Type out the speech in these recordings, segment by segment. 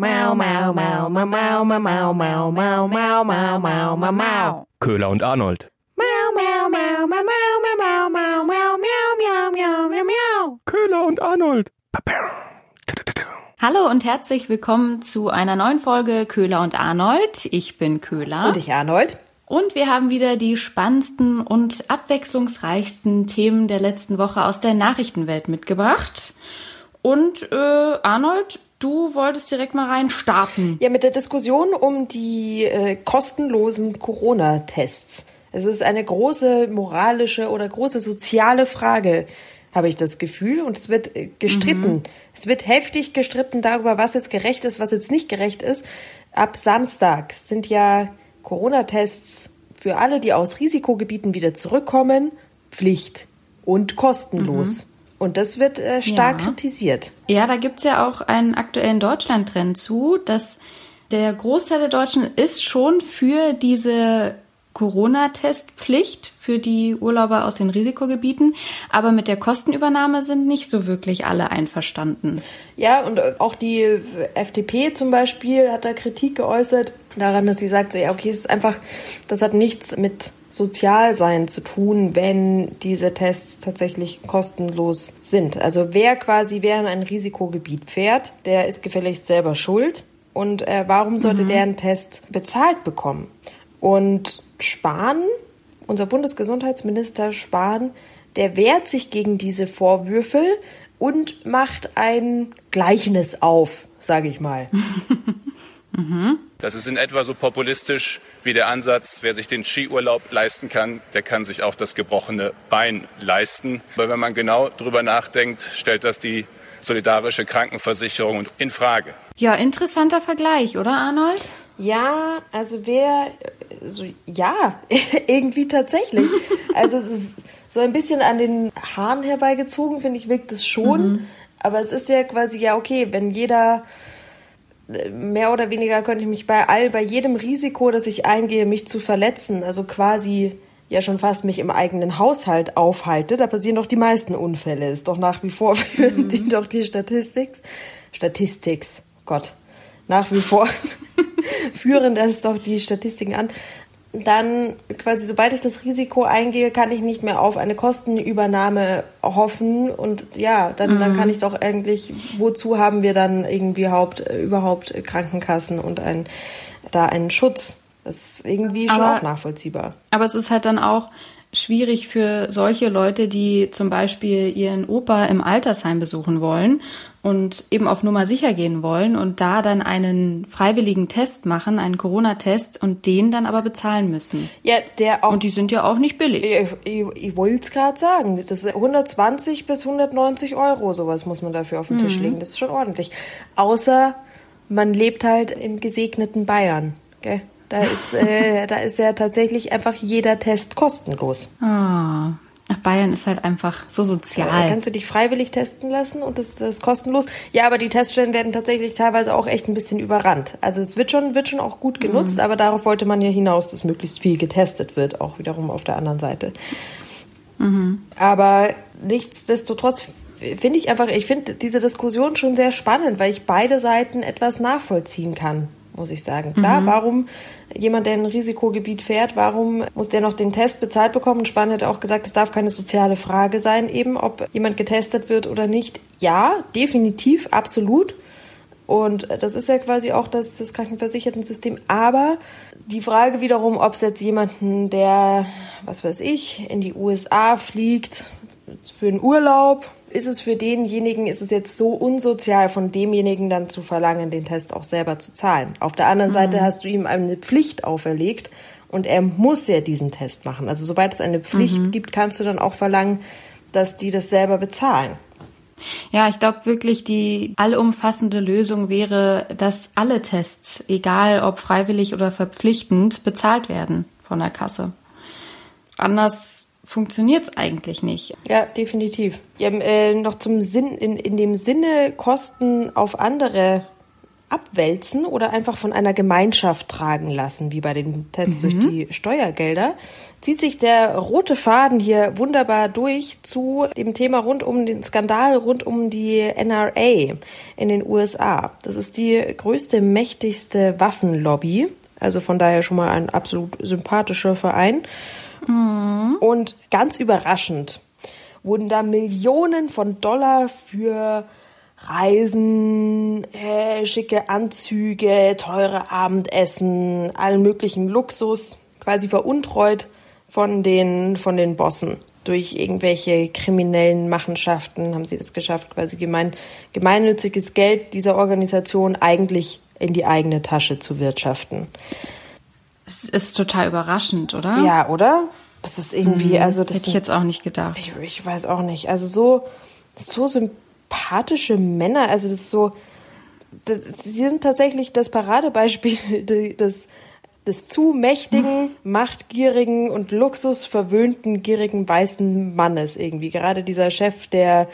Mau, mau, mau, mau, mau, mau, mau, mau, mau, mau, mau, mau, mau, mau. Köhler und Arnold. Mau, mau, mau, mau, mau, mau, mau, mau, mau, miau, miau, miau, miau, miau. Köhler und Arnold. Hallo und herzlich willkommen zu einer neuen Folge Köhler und Arnold. Ich bin Köhler. Und ich Arnold. Und wir haben wieder die spannendsten und abwechslungsreichsten Themen der letzten Woche aus der Nachrichtenwelt mitgebracht. Und äh, Arnold, du wolltest direkt mal rein starten. Ja, mit der Diskussion um die äh, kostenlosen Corona-Tests. Es ist eine große moralische oder große soziale Frage, habe ich das Gefühl. Und es wird äh, gestritten. Mhm. Es wird heftig gestritten darüber, was jetzt gerecht ist, was jetzt nicht gerecht ist. Ab Samstag sind ja Corona-Tests für alle, die aus Risikogebieten wieder zurückkommen, Pflicht und kostenlos. Mhm. Und das wird äh, stark ja. kritisiert. Ja, da gibt's ja auch einen aktuellen Deutschland-Trend zu, dass der Großteil der Deutschen ist schon für diese Corona-Testpflicht für die Urlauber aus den Risikogebieten, aber mit der Kostenübernahme sind nicht so wirklich alle einverstanden. Ja, und auch die FDP zum Beispiel hat da Kritik geäußert daran, dass sie sagt, so ja, okay, es ist einfach, das hat nichts mit Sozialsein zu tun, wenn diese Tests tatsächlich kostenlos sind. Also wer quasi, wer in ein Risikogebiet fährt, der ist gefälligst selber schuld. Und äh, warum sollte mhm. der einen Test bezahlt bekommen? Und Spahn, unser Bundesgesundheitsminister Spahn, der wehrt sich gegen diese Vorwürfe und macht ein Gleichnis auf, sage ich mal. mhm. Das ist in etwa so populistisch wie der Ansatz, wer sich den Skiurlaub leisten kann, der kann sich auch das gebrochene Bein leisten. Aber wenn man genau darüber nachdenkt, stellt das die solidarische Krankenversicherung in Frage. Ja, interessanter Vergleich, oder Arnold? Ja, also wer, so, ja, irgendwie tatsächlich. Also es ist so ein bisschen an den Haaren herbeigezogen, finde ich, wirkt es schon. Mhm. Aber es ist ja quasi, ja, okay, wenn jeder, mehr oder weniger könnte ich mich bei all, bei jedem Risiko, das ich eingehe, mich zu verletzen, also quasi ja schon fast mich im eigenen Haushalt aufhalte, da passieren doch die meisten Unfälle. Ist doch nach wie vor führen mhm. die doch die Statistiks. Statistiks, Gott nach wie vor führen das doch die Statistiken an. Dann quasi, sobald ich das Risiko eingehe, kann ich nicht mehr auf eine Kostenübernahme hoffen. Und ja, dann, mhm. dann kann ich doch eigentlich, wozu haben wir dann irgendwie überhaupt, überhaupt Krankenkassen und ein, da einen Schutz? Das ist irgendwie schon aber, auch nachvollziehbar. Aber es ist halt dann auch, schwierig für solche Leute, die zum Beispiel ihren Opa im Altersheim besuchen wollen und eben auf Nummer sicher gehen wollen und da dann einen freiwilligen Test machen, einen Corona-Test und den dann aber bezahlen müssen. Ja, der auch. Und die sind ja auch nicht billig. Ich, ich, ich wollte es gerade sagen. Das ist 120 bis 190 Euro, sowas muss man dafür auf den mhm. Tisch legen. Das ist schon ordentlich. Außer man lebt halt im gesegneten Bayern. Gell? Da ist, äh, da ist ja tatsächlich einfach jeder Test kostenlos. Ah, Ach, Bayern ist halt einfach so sozial. Da kannst du dich freiwillig testen lassen und das, das ist kostenlos. Ja, aber die Teststellen werden tatsächlich teilweise auch echt ein bisschen überrannt. Also es wird schon, wird schon auch gut genutzt, mhm. aber darauf wollte man ja hinaus, dass möglichst viel getestet wird, auch wiederum auf der anderen Seite. Mhm. Aber nichtsdestotrotz finde ich einfach, ich finde diese Diskussion schon sehr spannend, weil ich beide Seiten etwas nachvollziehen kann muss ich sagen. Klar, mhm. warum jemand, der in ein Risikogebiet fährt, warum muss der noch den Test bezahlt bekommen? Und Spahn hat auch gesagt, es darf keine soziale Frage sein, eben ob jemand getestet wird oder nicht. Ja, definitiv, absolut. Und das ist ja quasi auch das, das Krankenversichertensystem. Aber die Frage wiederum, ob es jetzt jemanden, der, was weiß ich, in die USA fliegt für einen Urlaub ist es für denjenigen, ist es jetzt so unsozial von demjenigen dann zu verlangen, den Test auch selber zu zahlen. Auf der anderen mhm. Seite hast du ihm eine Pflicht auferlegt und er muss ja diesen Test machen. Also sobald es eine Pflicht mhm. gibt, kannst du dann auch verlangen, dass die das selber bezahlen. Ja, ich glaube wirklich, die allumfassende Lösung wäre, dass alle Tests, egal ob freiwillig oder verpflichtend, bezahlt werden von der Kasse. Anders funktioniert es eigentlich nicht. Ja, definitiv. Ja, äh, noch zum Sinn, in, in dem Sinne Kosten auf andere abwälzen oder einfach von einer Gemeinschaft tragen lassen, wie bei den Tests durch die Steuergelder, zieht sich der rote Faden hier wunderbar durch zu dem Thema rund um den Skandal rund um die NRA in den USA. Das ist die größte, mächtigste Waffenlobby. Also von daher schon mal ein absolut sympathischer Verein. Und ganz überraschend wurden da Millionen von Dollar für Reisen, äh, schicke Anzüge, teure Abendessen, allen möglichen Luxus quasi veruntreut von den, von den Bossen. Durch irgendwelche kriminellen Machenschaften haben sie das geschafft, quasi gemein, gemeinnütziges Geld dieser Organisation eigentlich in die eigene Tasche zu wirtschaften. Es ist total überraschend, oder? Ja, oder? Das ist irgendwie, also das Hätte ich jetzt auch nicht gedacht. ich, ich weiß auch nicht. Also so, so sympathische Männer, also das ist so, das, sie sind tatsächlich das Paradebeispiel de- des, des zu mächtigen, machtgierigen und luxusverwöhnten, gierigen weißen Mannes irgendwie. Gerade dieser Chef der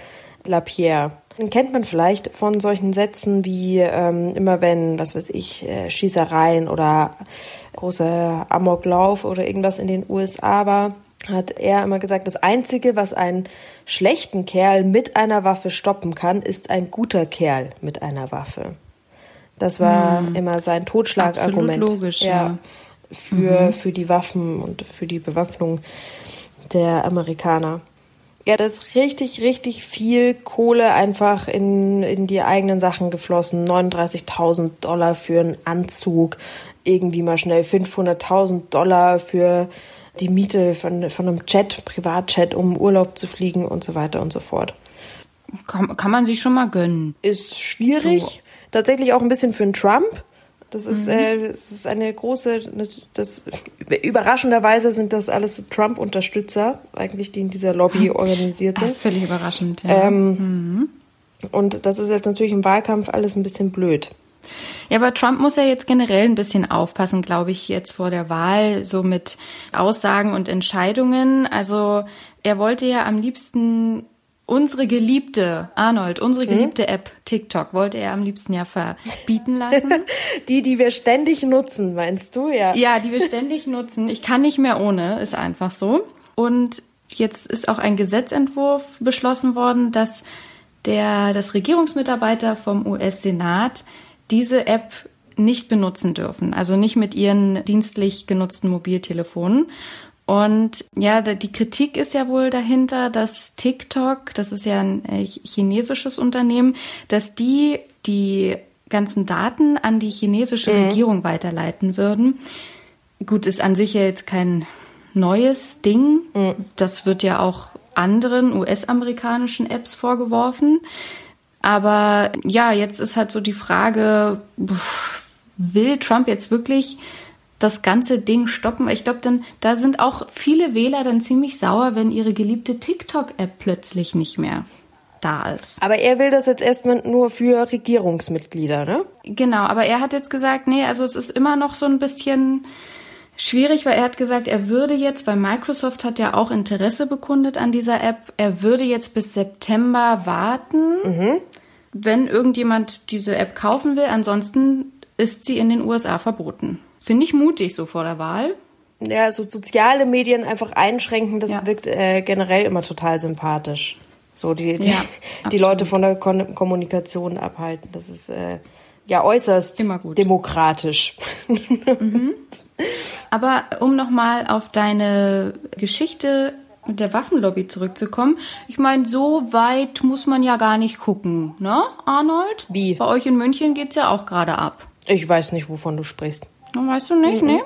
Lapierre. Den kennt man vielleicht von solchen Sätzen wie ähm, immer wenn, was weiß ich, äh, Schießereien oder großer Amoklauf oder irgendwas in den USA war, hat er immer gesagt, das Einzige, was einen schlechten Kerl mit einer Waffe stoppen kann, ist ein guter Kerl mit einer Waffe. Das war immer sein Totschlagargument. Absolut logisch, ja. Für, für die Waffen und für die Bewaffnung der Amerikaner. Ja, da ist richtig, richtig viel Kohle einfach in, in die eigenen Sachen geflossen. 39.000 Dollar für einen Anzug, irgendwie mal schnell 500.000 Dollar für die Miete von, von einem Jet, Privatjet, um Urlaub zu fliegen und so weiter und so fort. Kann, kann man sich schon mal gönnen. Ist schwierig. So. Tatsächlich auch ein bisschen für einen Trump. Das ist, äh, das ist eine große, das, überraschenderweise sind das alles Trump-Unterstützer, eigentlich, die in dieser Lobby organisiert Ach, sind. völlig überraschend. Ja. Ähm, Und das ist jetzt natürlich im Wahlkampf alles ein bisschen blöd. Ja, aber Trump muss ja jetzt generell ein bisschen aufpassen, glaube ich, jetzt vor der Wahl, so mit Aussagen und Entscheidungen. Also er wollte ja am liebsten unsere geliebte, Arnold, unsere geliebte App TikTok, wollte er am liebsten ja verbieten lassen. Die, die wir ständig nutzen, meinst du? Ja. Ja, die wir ständig nutzen. Ich kann nicht mehr ohne, ist einfach so. Und jetzt ist auch ein Gesetzentwurf beschlossen worden, dass der, das Regierungsmitarbeiter vom US-Senat diese App nicht benutzen dürfen. Also nicht mit ihren dienstlich genutzten Mobiltelefonen. Und ja, die Kritik ist ja wohl dahinter, dass TikTok, das ist ja ein äh, chinesisches Unternehmen, dass die die ganzen Daten an die chinesische Regierung weiterleiten würden. Gut, ist an sich ja jetzt kein neues Ding. Das wird ja auch anderen US-amerikanischen Apps vorgeworfen. Aber ja, jetzt ist halt so die Frage, will Trump jetzt wirklich das ganze Ding stoppen? Ich glaube, dann da sind auch viele Wähler dann ziemlich sauer, wenn ihre geliebte TikTok-App plötzlich nicht mehr da ist. Aber er will das jetzt erstmal nur für Regierungsmitglieder, ne? Genau, aber er hat jetzt gesagt, nee, also es ist immer noch so ein bisschen schwierig, weil er hat gesagt, er würde jetzt, weil Microsoft hat ja auch Interesse bekundet an dieser App, er würde jetzt bis September warten, wenn irgendjemand diese App kaufen will. Ansonsten ist sie in den USA verboten. Finde ich mutig so vor der Wahl. Ja, so soziale Medien einfach einschränken, das Ja. wirkt äh, generell immer total sympathisch. So die, die, Ja, die. Leute von der Kon Kommunikation abhalten. Das ist äh, ja äußerst demokratisch. Aber um nochmal auf deine Geschichte mit der Waffenlobby zurückzukommen, ich meine, so weit muss man ja gar nicht gucken, ne, Arnold? Wie? Bei euch in München geht's ja auch gerade ab. Ich weiß nicht, wovon du sprichst. Weißt du nicht, ne?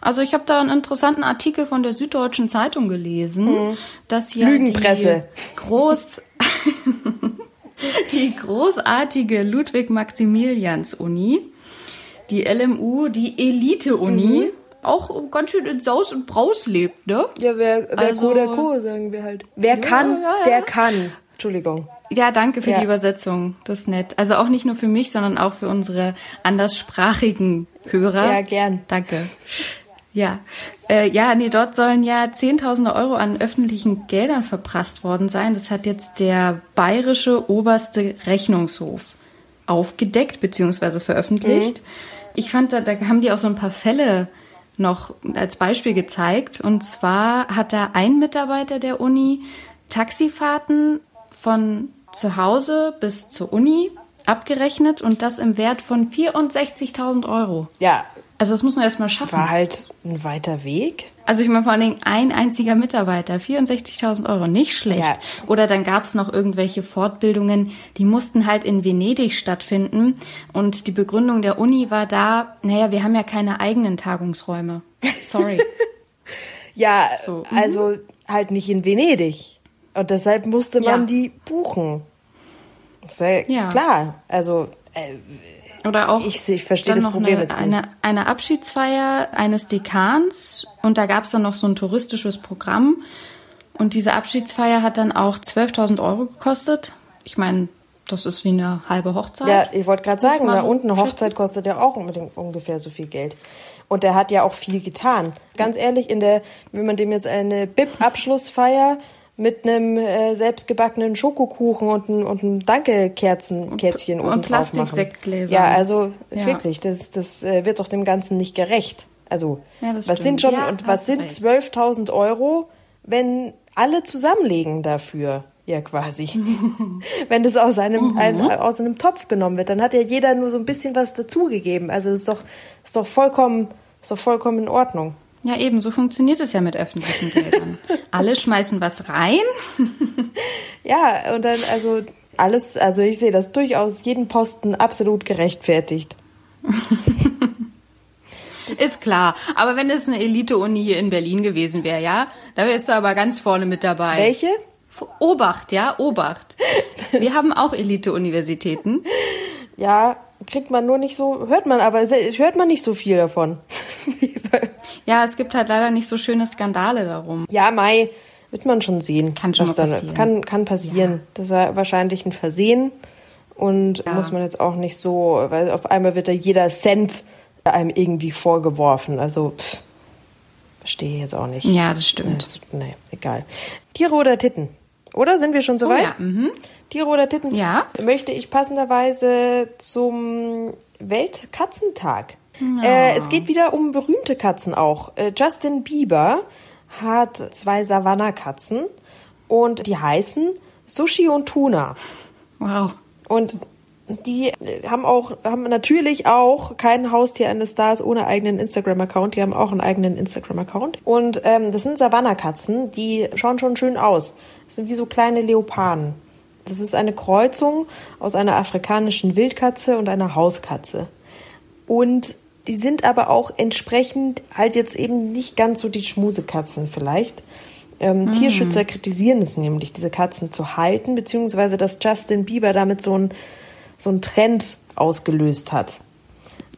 Also ich habe da einen interessanten Artikel von der Süddeutschen Zeitung gelesen, dass ja Lügenpresse. die groß die großartige Ludwig-Maximilians-Uni, die LMU, die Elite-Uni, auch ganz schön in Saus und Braus lebt, ne? Ja, wer, wer Also- Co, der Co, sagen wir halt. Wer kann, ja, ja. der kann. Entschuldigung. Ja, danke für Ja. die Übersetzung. Das ist nett. Also auch nicht nur für mich, sondern auch für unsere anderssprachigen Hörer. Ja, gern. Danke. Ja, äh, ja, nee, dort sollen ja Zehntausende Euro an öffentlichen Geldern verprasst worden sein. Das hat jetzt der bayerische oberste Rechnungshof aufgedeckt bzw. veröffentlicht. Ich fand, da, da haben die auch so ein paar Fälle noch als Beispiel gezeigt. Und zwar hat da ein Mitarbeiter der Uni Taxifahrten von zu Hause bis zur Uni abgerechnet und das im Wert von 64.000 Euro. Ja, Also das muss man erstmal schaffen. war halt ein weiter Weg. Also ich meine vor allen Dingen ein einziger Mitarbeiter, 64.000 Euro, nicht schlecht. Ja. Oder dann gab es noch irgendwelche Fortbildungen, die mussten halt in Venedig stattfinden. Und die Begründung der Uni war da, naja, wir haben ja keine eigenen Tagungsräume. Sorry. Ja, So. Mhm. also halt nicht in Venedig. Und deshalb musste man Ja. die buchen. Ist ja, klar. Also, äh, Oder auch Ich ich versteh dann das noch Problem eine, jetzt nicht. eine, eine Abschiedsfeier eines Dekans und da gab es dann noch so ein touristisches Programm. Und diese Abschiedsfeier hat dann auch 12.000 Euro gekostet. Ich meine, das ist wie eine halbe Hochzeit. ja, ich wollte gerade sagen, da so unten eine. Hochzeit kostet ja auch unbedingt ungefähr so viel Geld. Und der hat ja auch viel getan. Ganz ehrlich, in der, wenn man dem jetzt eine BIP-Abschlussfeier mit einem äh, selbstgebackenen Schokokuchen und ein, und ein Danke-Kerzen-Kerzchen und oben drauf machen. Plastiksektgläsern. Ja, also Ja. wirklich, das, das äh, wird doch dem Ganzen nicht gerecht. Also, Ja, das was stimmt. sind schon, Ja, und was sind recht. 12.000 Euro, wenn alle zusammenlegen dafür? Ja, quasi. wenn das aus einem, Mhm. ein, aus einem Topf genommen wird, dann hat ja jeder nur so ein bisschen was dazugegeben. Also, ist doch, ist doch vollkommen, ist doch vollkommen in Ordnung. Ja, eben, so funktioniert es ja mit öffentlichen Geldern. Alle schmeißen was rein. Ja, und dann, also, alles, also ich sehe das durchaus jeden Posten absolut gerechtfertigt. Ist klar. Aber wenn es eine Elite-Uni hier in Berlin gewesen wäre, ja, da wärst du aber ganz vorne mit dabei. Welche? Obacht, ja, Obacht. Wir haben auch Elite-Universitäten. Ja, kriegt man nur nicht so, hört man aber, hört man nicht so viel davon. Ja, es gibt halt leider nicht so schöne Skandale darum. ja, Mai, wird man schon sehen. Kann schon passieren. Kann, kann passieren. Das war wahrscheinlich ein Versehen und muss man jetzt auch nicht so, weil auf einmal wird da jeder Cent einem irgendwie vorgeworfen. Also, pff, verstehe ich jetzt auch nicht. Ja, das stimmt. Also, nee, egal. Tiere oder Titten? Oder sind wir schon Oh soweit? ja, mhm. Tiere oder Titten? Ja. Möchte ich passenderweise zum Weltkatzentag. Äh, es geht wieder um berühmte Katzen auch. Äh, Justin Bieber hat zwei Savannah-Katzen und die heißen Sushi und Tuna. Wow. Und die äh, haben auch, haben natürlich auch kein Haustier eines Stars ohne eigenen Instagram-Account. Die haben auch einen eigenen Instagram-Account. Und ähm, das sind Savannah-Katzen, die schauen schon schön aus. Das sind wie so kleine Leoparden. Das ist eine Kreuzung aus einer afrikanischen Wildkatze und einer Hauskatze. Und die sind aber auch entsprechend halt jetzt eben nicht ganz so die Schmusekatzen vielleicht. Ähm, Tierschützer kritisieren es nämlich, diese Katzen zu halten, beziehungsweise dass Justin Bieber damit so ein so ein Trend ausgelöst hat.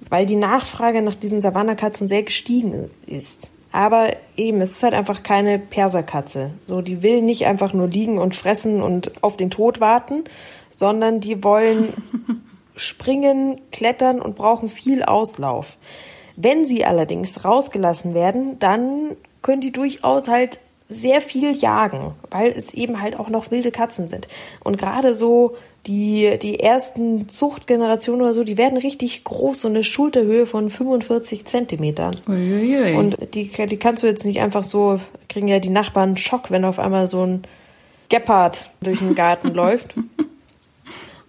Weil die Nachfrage nach diesen Savannah-Katzen sehr gestiegen ist. Aber eben, es ist halt einfach keine Perserkatze. So, die will nicht einfach nur liegen und fressen und auf den Tod warten, sondern die wollen springen, klettern und brauchen viel Auslauf. Wenn sie allerdings rausgelassen werden, dann können die durchaus halt sehr viel jagen, weil es eben halt auch noch wilde Katzen sind. Und gerade so die, die ersten Zuchtgenerationen oder so, die werden richtig groß, so eine Schulterhöhe von 45 Zentimetern. Uiuiui. Und die, die kannst du jetzt nicht einfach so, kriegen ja die Nachbarn einen Schock, wenn auf einmal so ein Gepard durch den Garten läuft.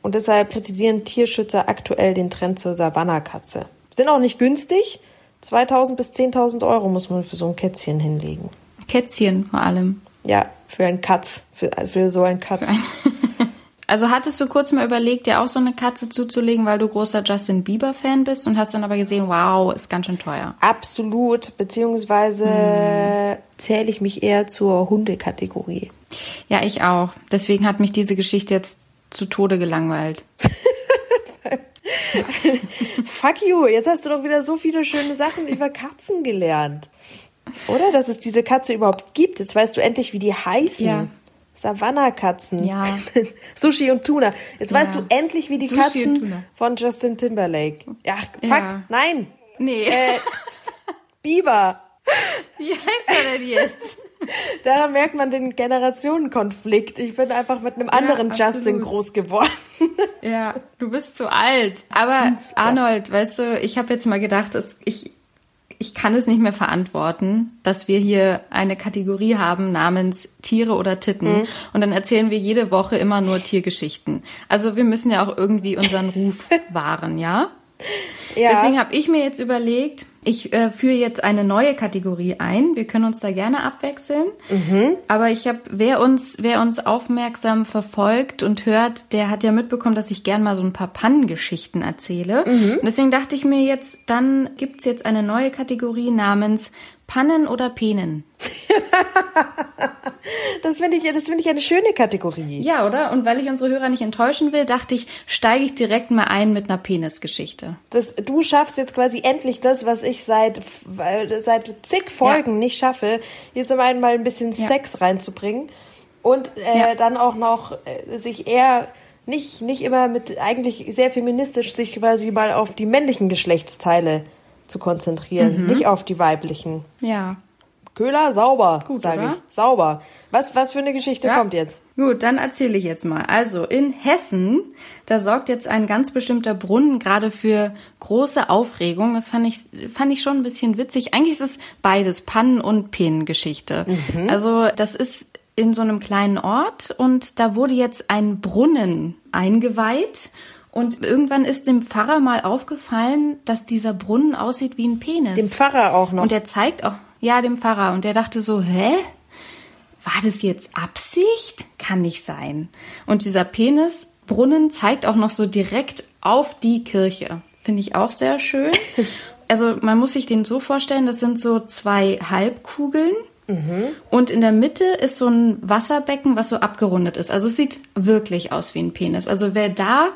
Und deshalb kritisieren Tierschützer aktuell den Trend zur Savannah-Katze. Sind auch nicht günstig. 2000 bis 10.000 Euro muss man für so ein Kätzchen hinlegen. Kätzchen vor allem. Ja, für ein Katz, für, also für so ein Katz. Also hattest du kurz mal überlegt, dir auch so eine Katze zuzulegen, weil du großer Justin Bieber-Fan bist und hast dann aber gesehen, wow, ist ganz schön teuer. Absolut, beziehungsweise zähle ich mich eher zur Hundekategorie. Ja, ich auch. Deswegen hat mich diese Geschichte jetzt zu Tode gelangweilt. Fuck you, jetzt hast du doch wieder so viele schöne Sachen über Katzen gelernt. Oder, dass es diese Katze überhaupt gibt. Jetzt weißt du endlich, wie die heißen. Ja. Savannah-Katzen. Ja. Sushi und Tuna. Jetzt weißt Ja. du endlich, wie die Sushi Katzen von Justin Timberlake. Ja, fuck, Ja. nein. Nee. Äh, Biber. Wie heißt er denn jetzt? Daran merkt man den Generationenkonflikt. Ich bin einfach mit einem anderen absolut. Justin groß geworden. Ja, du bist zu alt. Aber Arnold, weißt du, ich habe jetzt mal gedacht, dass ich, ich kann es nicht mehr verantworten, dass wir hier eine Kategorie haben namens Tiere oder Titten. Und dann erzählen wir jede Woche immer nur Tiergeschichten. Also wir müssen ja auch irgendwie unseren Ruf wahren, ja? Ja. Deswegen habe ich mir jetzt überlegt, ich äh, führe jetzt eine neue Kategorie ein. Wir können uns da gerne abwechseln. Aber ich habe, wer uns, wer uns aufmerksam verfolgt und hört, der hat ja mitbekommen, dass ich gern mal so ein paar Pannengeschichten erzähle. Und deswegen dachte ich mir jetzt, dann gibt's jetzt eine neue Kategorie namens Pannen oder Penen. Das finde ich, das finde ich eine schöne Kategorie. Ja, oder? Und weil ich unsere Hörer nicht enttäuschen will, dachte ich, steige ich direkt mal ein mit einer Penisgeschichte. Das, du schaffst jetzt quasi endlich das, was ich seit, seit zig Folgen nicht schaffe, hier zum einen mal ein bisschen Ja. Sex reinzubringen und äh, Ja. dann auch noch äh, sich eher nicht, nicht immer mit, eigentlich sehr feministisch, sich quasi mal auf die männlichen Geschlechtsteile zu konzentrieren, Mhm. nicht auf die weiblichen. Ja. Köhler, sauber, Gut, sage ich. Sauber. Was, was für eine Geschichte Ja. kommt jetzt? Gut, dann erzähle ich jetzt mal. Also in Hessen, da sorgt jetzt ein ganz bestimmter Brunnen gerade für große Aufregung. Das fand ich, fand ich schon ein bisschen witzig. Eigentlich ist es beides, Pannen- und Penengeschichte. Also das ist in so einem kleinen Ort und da wurde jetzt ein Brunnen eingeweiht. Und irgendwann ist dem Pfarrer mal aufgefallen, dass dieser Brunnen aussieht wie ein Penis. Dem Pfarrer auch noch. Und er zeigt auch, ja, dem Pfarrer. Und der dachte so, hä? War das jetzt Absicht? Kann nicht sein. Und dieser Penisbrunnen zeigt auch noch so direkt auf die Kirche. Finde ich auch sehr schön. Also man muss sich den so vorstellen, das sind so zwei Halbkugeln. Und in der Mitte ist so ein Wasserbecken, was so abgerundet ist. Also es sieht wirklich aus wie ein Penis. Also wer da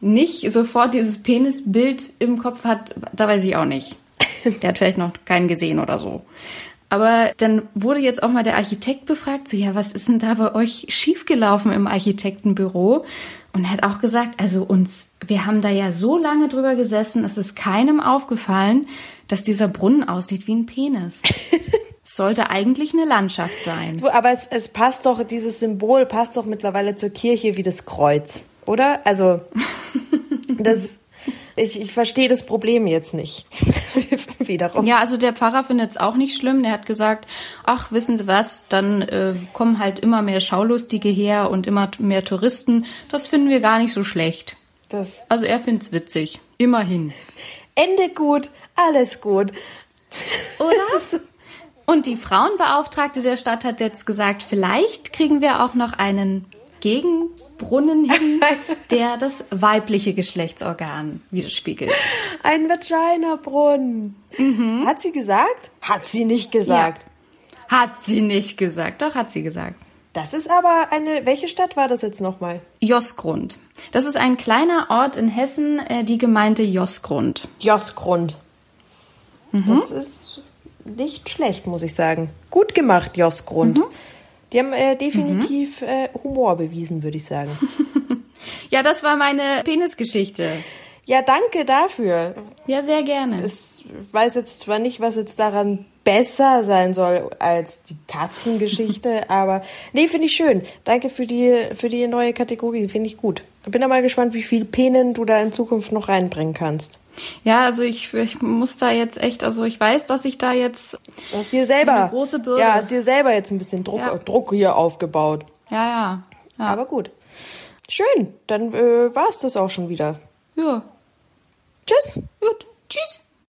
nicht sofort dieses Penisbild im Kopf hat, da weiß ich auch nicht. Der hat vielleicht noch keinen gesehen oder so. Aber dann wurde jetzt auch mal der Architekt befragt, so ja, was ist denn da bei euch schiefgelaufen im Architektenbüro? Und er hat auch gesagt, also uns, wir haben da ja so lange drüber gesessen, es ist keinem aufgefallen, dass dieser Brunnen aussieht wie ein Penis. Es sollte eigentlich eine Landschaft sein. Du, aber es, es passt doch, dieses Symbol passt doch mittlerweile zur Kirche wie das Kreuz, oder? Also, das, ich, ich verstehe das Problem jetzt nicht. Wiederum. Ja, also der Pfarrer findet es auch nicht schlimm. Der hat gesagt, ach, wissen Sie was, dann äh, kommen halt immer mehr Schaulustige her und immer mehr Touristen. Das finden wir gar nicht so schlecht. Das Also er find's witzig. Immerhin. Ende gut, alles gut. Oder? Und die Frauenbeauftragte der Stadt hat jetzt gesagt, vielleicht kriegen wir auch noch einen Gegenbrunnen hin, der das weibliche Geschlechtsorgan widerspiegelt. Ein Vaginabrunnen. Hat sie gesagt? Hat sie nicht gesagt. Hat sie nicht gesagt. Doch, hat sie gesagt. Das ist aber eine, welche Stadt war das jetzt nochmal? Josgrund. Das ist ein kleiner Ort in Hessen, äh, die Gemeinde Josgrund. Josgrund. Das ist nicht schlecht, muss ich sagen. Gut gemacht, Josgrund. Die haben äh, definitiv äh, Humor bewiesen, würde ich sagen. Ja, das war meine Penisgeschichte. Ja, danke dafür. Ja, sehr gerne. Ich weiß jetzt zwar nicht, was jetzt daran besser sein soll als die Katzengeschichte, aber nee, finde ich schön. Danke für die, für die neue Kategorie, finde ich gut. Bin aber mal gespannt, wie viel Penen du da in Zukunft noch reinbringen kannst. Ja, also ich, ich muss da jetzt echt, also ich weiß, dass ich da jetzt, Hast dir selber, große Bürde. ja, hast dir selber jetzt ein bisschen Druck, Ja. Druck hier aufgebaut. ja, ja, ja, Aber gut. Schön, dann äh, war es das auch schon wieder. ja, Tschüss. gut, tschüss.